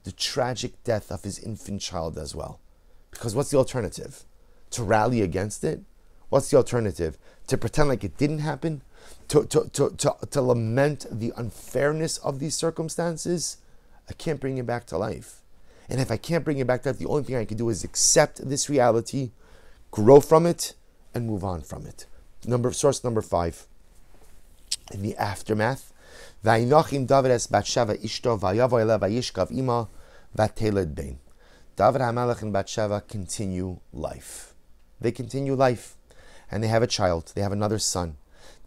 the tragic death of his infant child as well. Because what's the alternative? To rally against it? What's the alternative? To pretend like it didn't happen? to, to, to, to, to lament the unfairness of these circumstances, I can't bring it back to life. And if I can't bring it back to life, the only thing I can do is accept this reality, grow from it, and move on from it. Number source number five. In the aftermath, Vayinachim David es Batsheva Ishto Vayavo Ele Vayishkav Ima Vateled Bein. David HaMelech and Batsheva continue life. They continue life, and they have a child. They have another son.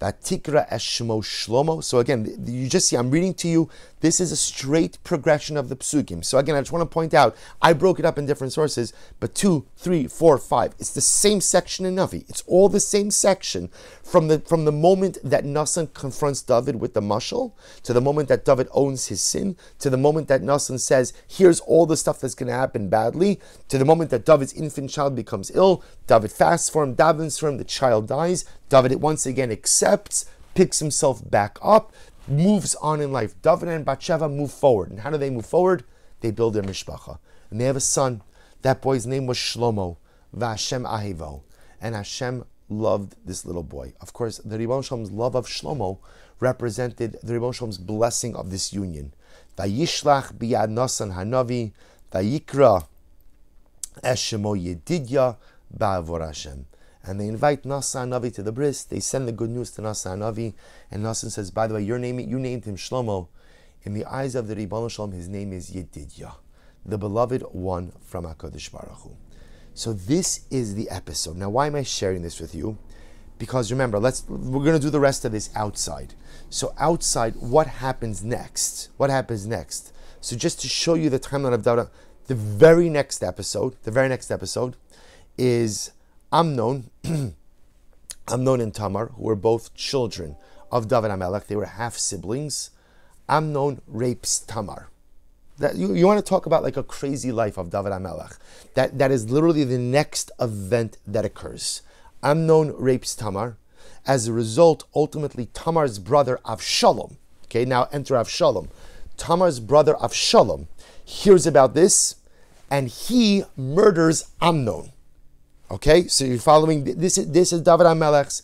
Vatikra Eshmo Shlomo. So again, you just see, I'm reading to you. This is a straight progression of the psukim. So again, I just want to point out, I broke it up in different sources, but two, three, four, five. It's the same section in Navi. It's all the same section from the from the moment that Nasan confronts David with the mushal to the moment that David owns his sin to the moment that Nasan says, "Here's all the stuff that's going to happen badly," to the moment that David's infant child becomes ill. David fasts for him, davens for him, the child dies. David once again accepts, picks himself back up, moves on in life. David and Bathsheba move forward. And how do they move forward? They build their mishpacha. And they have a son. That boy's name was Shlomo. Vashem Ahivo. And Hashem loved this little boy. Of course, the Ribono Shel Olam's love of Shlomo represented the Ribono Shel Olam's blessing of this union. Vayishlach biyad nasan hanavi, vayikra eshemo yedidya ba'avor Hashem. And they invite Nasan Hanavi to the bris. They send the good news to Nasan Hanavi, and Nasan says, "By the way, your name, you named him Shlomo. In the eyes of the Ribono Shel Olam, his name is Yedidya, the beloved one from Hakadosh Baruch Hu." So this is the episode. Now, why am I sharing this with you? Because remember, let's we're going to do the rest of this outside. So outside, what happens next? What happens next? So just to show you the timeline of Dawda, the very next episode, the very next episode is Amnon, Amnon and Tamar, who were both children of David HaMelech. They were half siblings. Amnon rapes Tamar. That you, you want to talk about like a crazy life of David HaMelech. That that is literally the next event that occurs. Amnon rapes Tamar. As a result, ultimately Tamar's brother Avshalom. Okay, now enter Avshalom. Tamar's brother Avshalom hears about this, and he murders Amnon. Okay, so you're following. This is this is David HaMelech's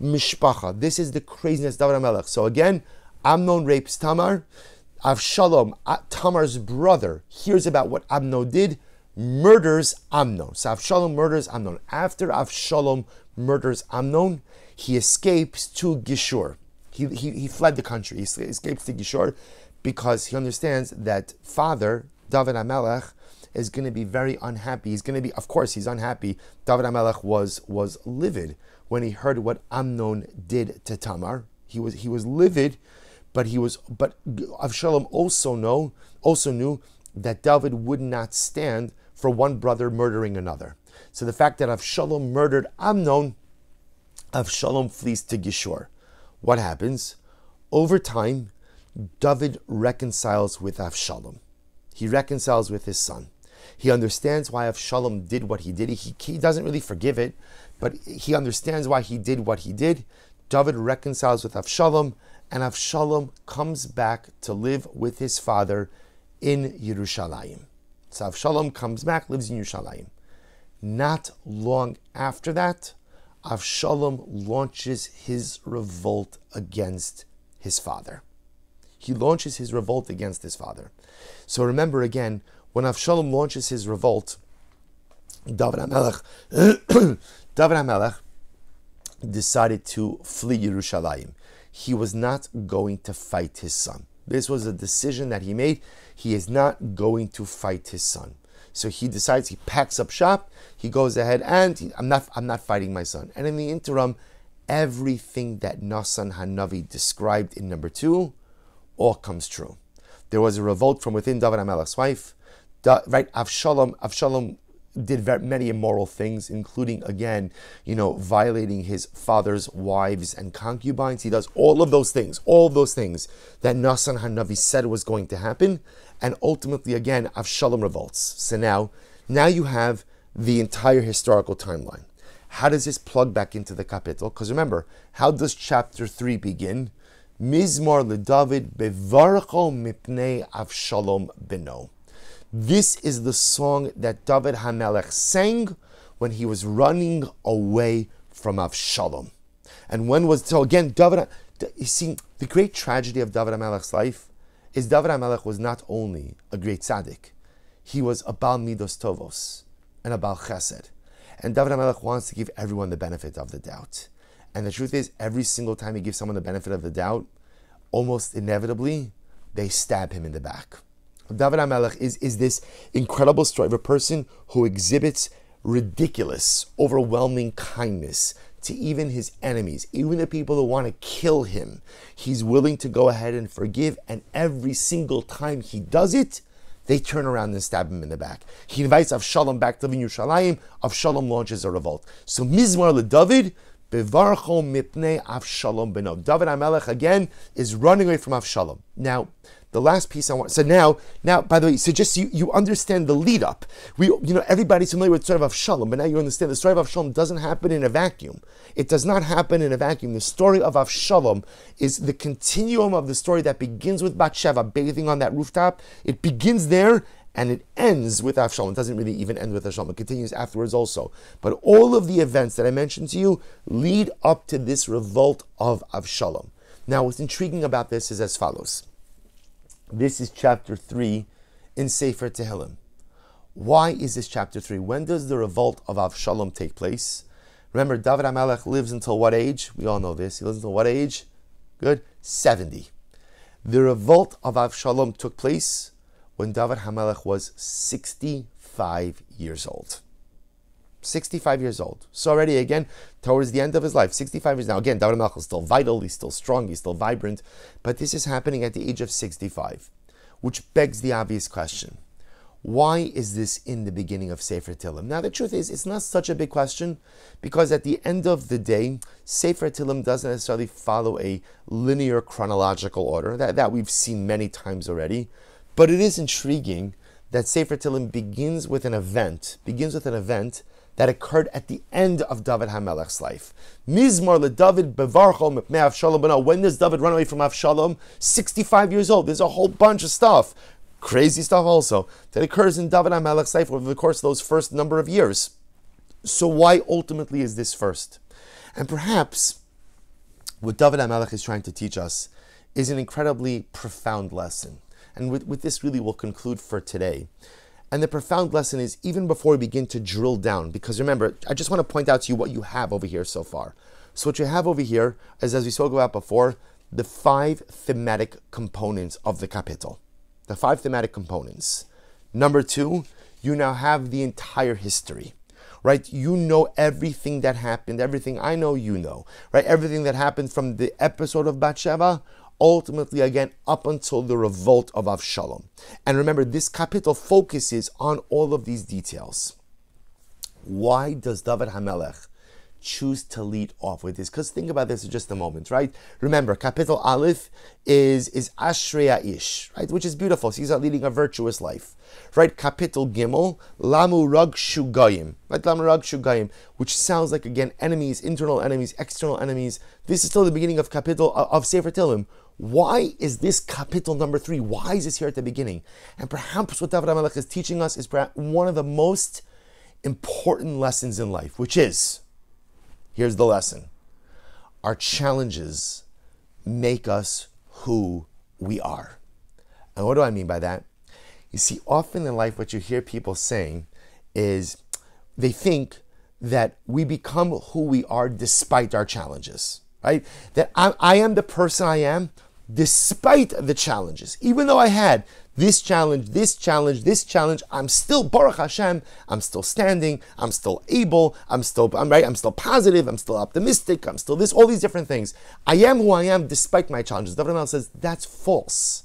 mishpacha. This is the craziness David HaMelech. So again, Amnon rapes Tamar. Avshalom, uh, Tamar's brother, hears about what Amnon did, murders Amnon. So Avshalom murders Amnon. After Avshalom murders Amnon, he escapes to Gishur. He, he, he fled the country. He escapes to Gishur because he understands that father, David HaMelech, is going to be very unhappy. He's going to be, of course, he's unhappy. David HaMelech was was livid when he heard what Amnon did to Tamar. He was he was livid but he was, but Avshalom also know, also knew that David would not stand for one brother murdering another. So the fact that Avshalom murdered Amnon, Avshalom flees to Gishur. What happens? Over time, David reconciles with Avshalom. He reconciles with his son. He understands why Avshalom did what he did. He, he doesn't really forgive it, but he understands why he did what he did. David reconciles with Avshalom, and Avshalom comes back to live with his father in Yerushalayim. So Avshalom comes back, lives in Yerushalayim. Not long after that, Avshalom launches his revolt against his father. He launches his revolt against his father. So remember again, when Avshalom launches his revolt, David HaMelech, David HaMelech decided to flee Yerushalayim he was not going to fight his son. This was a decision that he made. He is not going to fight his son. So he decides he packs up shop. He goes ahead and he, I'm not I'm not fighting my son. And in the interim, everything that Nasan Hanavi described in number two all comes true. There was a revolt from within David HaMelech's wife. Right, Avshalom, Avshalom did very, many immoral things, including again, you know, violating his father's wives and concubines. He does all of those things, all those things that Nasan Hanavi said was going to happen, and ultimately, again, Avshalom revolts. So now, now you have the entire historical timeline. How does this plug back into the kapitel? Because remember, how does chapter three begin? Mizmor leDavid bevarcho mipnei Avshalom beno. This is the song that David Hamelech sang when he was running away from Avshalom. And when was so again David? You see, the great tragedy of David Hamelech's life is David Hamelech was not only a great tzaddik, he was a Bal Midos Tovos and a Bal Chesed. And David Hamelech wants to give everyone the benefit of the doubt. And the truth is, every single time he gives someone the benefit of the doubt, almost inevitably, they stab him in the back. David HaMelech is, is this incredible story of a person who exhibits ridiculous, overwhelming kindness to even his enemies, even the people who want to kill him. He's willing to go ahead and forgive, and every single time he does it, they turn around and stab him in the back. He invites Avshalom back to Yerushalayim. Avshalom launches a revolt. So Mizmar le David Bevarcho mipnei Avshalom beno. David HaMelech again is running away from Avshalom. Now, the last piece I want. So now, now, by the way, so just you, you understand the lead up. We, you know, everybody's familiar with the story of Avshalom, but now you understand the story of Avshalom doesn't happen in a vacuum. It does not happen in a vacuum. The story of Avshalom is the continuum of the story that begins with Bathsheba bathing on that rooftop. It begins there and it ends with Avshalom. It doesn't really even end with Avshalom. It continues afterwards also. But all of the events that I mentioned to you lead up to this revolt of Avshalom. Now, what's intriguing about this is as follows. This is chapter 3 in Sefer Tehillim. Why is this chapter 3? When does the revolt of Avshalom take place? Remember, David HaMelech lives until what age? We all know this. He lives until what age? Good? 70. The revolt of Avshalom took place when David Hamelech was 65 years old. 65 years old. So already again, towards the end of his life, 65 years now. Again, David Hamelech is still vital, he's still strong, he's still vibrant, but this is happening at the age of 65, which begs the obvious question. Why is this in the beginning of Sefer Tehillim? Now, the truth is, it's not such a big question because at the end of the day, Sefer Tehillim doesn't necessarily follow a linear chronological order that, that we've seen many times already. But it is intriguing that Sefer Tehillim begins with an event, begins with an event that occurred at the end of David HaMelech's life. Mizmor le David bevarcho mipnei Avshalom When does David run away from Avshalom? 65 years old. There's a whole bunch of stuff, crazy stuff also, that occurs in David HaMelech's life over the course of those first number of years. So why ultimately is this first? And perhaps what David HaMelech is trying to teach us is an incredibly profound lesson. And with, with this, really, we'll conclude for today. And the profound lesson is even before we begin to drill down, because remember, I just want to point out to you what you have over here so far. So, what you have over here is, as we spoke about before, the five thematic components of the kapitel. The five thematic components. Number two, you now have the entire history right? You know everything that happened, everything I know you know, right? Everything that happened from the episode of Bathsheba ultimately again up until the revolt of Avshalom. And remember, this kapitel focuses on all of these details. Why does David Hamelech choose to lead off with this? Because think about this in just a moment, right? Remember, kapitel Aleph is is Ashreya Ish, right? Which is beautiful. So he's leading a virtuous life, right? Kapitel Gimel, Lama Ragshu Goyim, right? Lama Ragshu Goyim, which sounds like again enemies, internal enemies, external enemies. This is still the beginning of kapitel uh, of Sefer Tehillim. Why is this kapitel number three? Why is this here at the beginning? And perhaps what David HaMelech is teaching us is one of the most important lessons in life, which is here's the lesson our challenges make us who we are. And what do I mean by that? You see, often in life, what you hear people saying is they think that we become who we are despite our challenges, right? That I, I am the person I am despite the challenges, even though I had this challenge, this challenge, this challenge, I'm still Baruch Hashem. I'm still standing. I'm still able. I'm still I'm right. I'm still positive. I'm still optimistic. I'm still this. All these different things. I am who I am despite my challenges. David says that's false.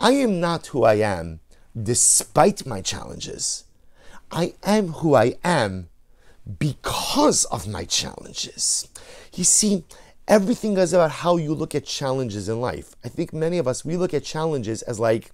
I am not who I am despite my challenges. I am who I am because of my challenges. You see, everything is about how you look at challenges in life. I think many of us we look at challenges as like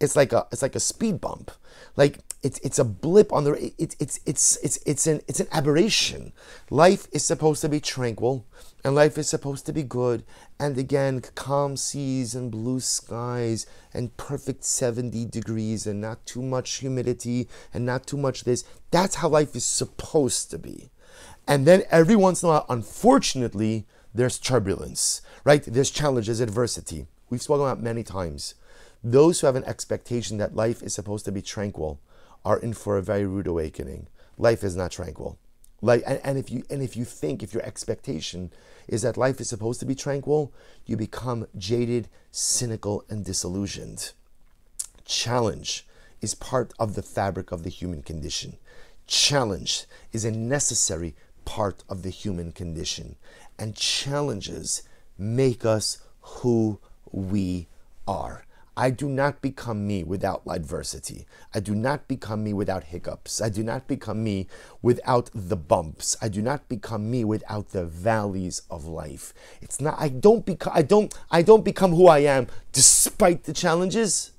it's like a it's like a speed bump. Like it's it's a blip on the it's it's it's it's it's an it's an aberration. Life is supposed to be tranquil and life is supposed to be good and again calm seas and blue skies and perfect 70 degrees and not too much humidity and not too much this. That's how life is supposed to be. And then every once in a while, unfortunately, there's turbulence, right? There's challenges, adversity. We've spoken about many times. Those who have an expectation that life is supposed to be tranquil are in for a very rude awakening. Life is not tranquil. Like, and, and if you and if you think if your expectation is that life is supposed to be tranquil, you become jaded, cynical, and disillusioned. Challenge is part of the fabric of the human condition. Challenge is a necessary part of the human condition and challenges make us who we are. I do not become me without adversity. I do not become me without hiccups. I do not become me without the bumps. I do not become me without the valleys of life. It's not I don't become I don't I don't become who I am despite the challenges.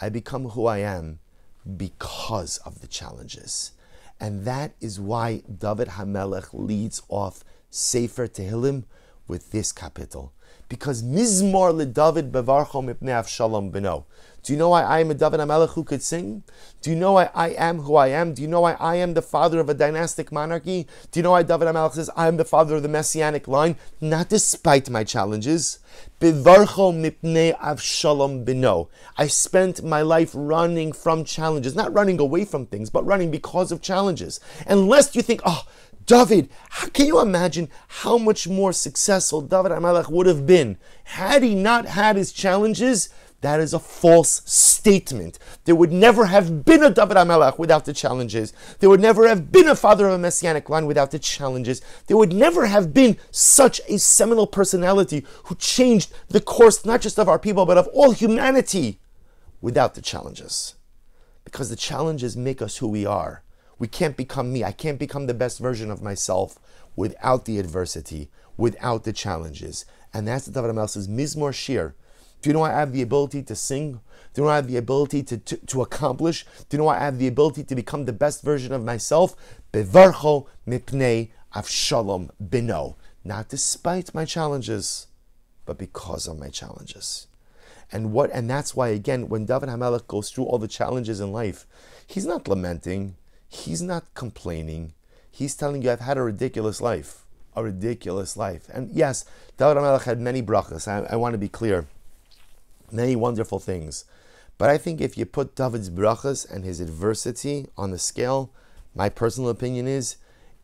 I become who I am because of the challenges. And that is why David Hamelech leads off Sefer Tehillim with this kapitel because Mizmor le David bevarcho mipnei Avshalom beno. Do you know why I am a David HaMelech who could sing? Do you know why I am who I am? Do you know why I am the father of a dynastic monarchy? Do you know why David HaMelech says I am the father of the messianic line? Not despite my challenges. Bevarcho mipnei Avshalom beno. I spent my life running from challenges, not running away from things, but running because of challenges. Unless you think, oh, David, can you imagine how much more successful David HaMelech would have been had he not had his challenges? That is a false statement. There would never have been a David HaMelech without the challenges. There would never have been a father of a messianic line without the challenges. There would never have been such a seminal personality who changed the course not just of our people but of all humanity without the challenges. Because the challenges make us who we are. We can't become me. I can't become the best version of myself without the adversity, without the challenges. And that's the Amel says, Mizmor Shir. Do you know I have the ability to sing? Do you know I have the ability to, to, to accomplish? Do you know I have the ability to become the best version of myself? Bevarcho mipnei avshalom bino. Not despite my challenges, but because of my challenges. And what and that's why again, when David Hamelech goes through all the challenges in life, he's not lamenting he's not complaining. He's telling you, I've had a ridiculous life. A ridiculous life. And yes, David HaMelech had many brachas. I, I want to be clear. Many wonderful things. But I think if you put David's brachas and his adversity on the scale, my personal opinion is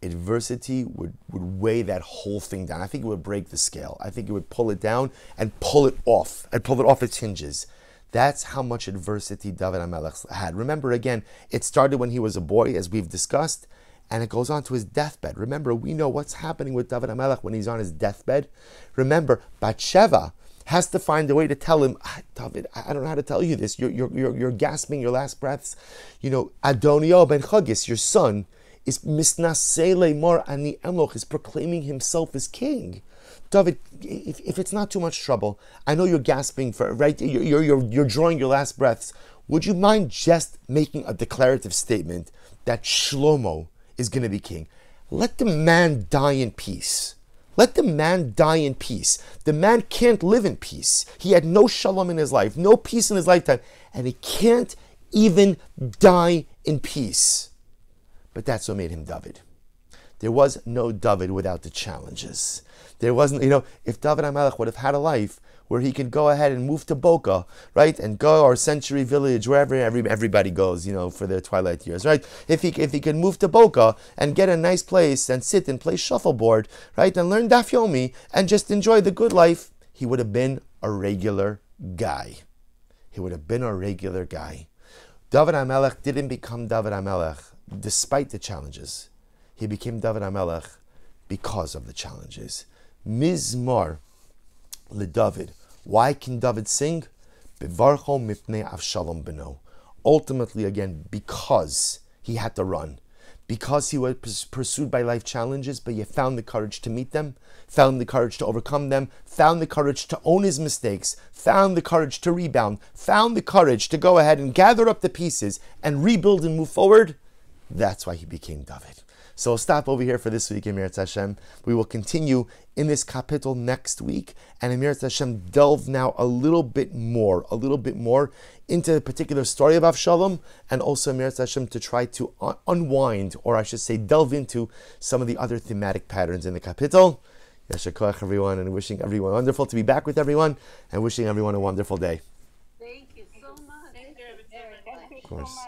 adversity would, would weigh that whole thing down. I think it would break the scale. I think it would pull it down and pull it off and pull it off its hinges. That's how much adversity David HaMelech had. Remember, again, it started when he was a boy, as we've discussed, and it goes on to his deathbed. Remember, we know what's happening with David HaMelech when he's on his deathbed. Remember, Bathsheba has to find a way to tell him, ah, David, I don't know how to tell you this. You're, you're, you're, you're gasping your last breaths. You know, Adonio ben Chagis, your son, is misnasele mor ani emloch, is proclaiming himself as king. David, if, if it's not too much trouble, I know you're gasping for right. You're, you're, you're drawing your last breaths. Would you mind just making a declarative statement that Shlomo is going to be king? Let the man die in peace. Let the man die in peace. The man can't live in peace. He had no shalom in his life, no peace in his lifetime, and he can't even die in peace. But that's what made him David. There was no David without the challenges. There wasn't, you know, if David HaMelech would have had a life where he could go ahead and move to Boca, right, and go or Century Village, wherever every, everybody goes, you know, for their twilight years, right? If he if he could move to Boca and get a nice place and sit and play shuffleboard, right, and learn Daf Yomi and just enjoy the good life, he would have been a regular guy. He would have been a regular guy. David HaMelech didn't become David HaMelech despite the challenges. He became David HaMelech because of the challenges. Mizmor David. Why can David sing? Bevarcho mipnei Avshalom beno. Ultimately, again, because he had to run, because he was pursued by life challenges, but he found the courage to meet them, found the courage to overcome them, found the courage to own his mistakes, found the courage to rebound, found the courage to go ahead and gather up the pieces and rebuild and move forward. That's why he became David. So we'll stop over here for this week, Emir Hashem. We will continue in this kapitel next week, and Emir Hashem delve now a little bit more, a little bit more into the particular story of Avshalom, and also Emir Hashem to try to un- unwind, or I should say, delve into some of the other thematic patterns in the kapitel. Yashar everyone, and wishing everyone wonderful to be back with everyone, and wishing everyone a wonderful day. Thank you so much. Thank you. Of course.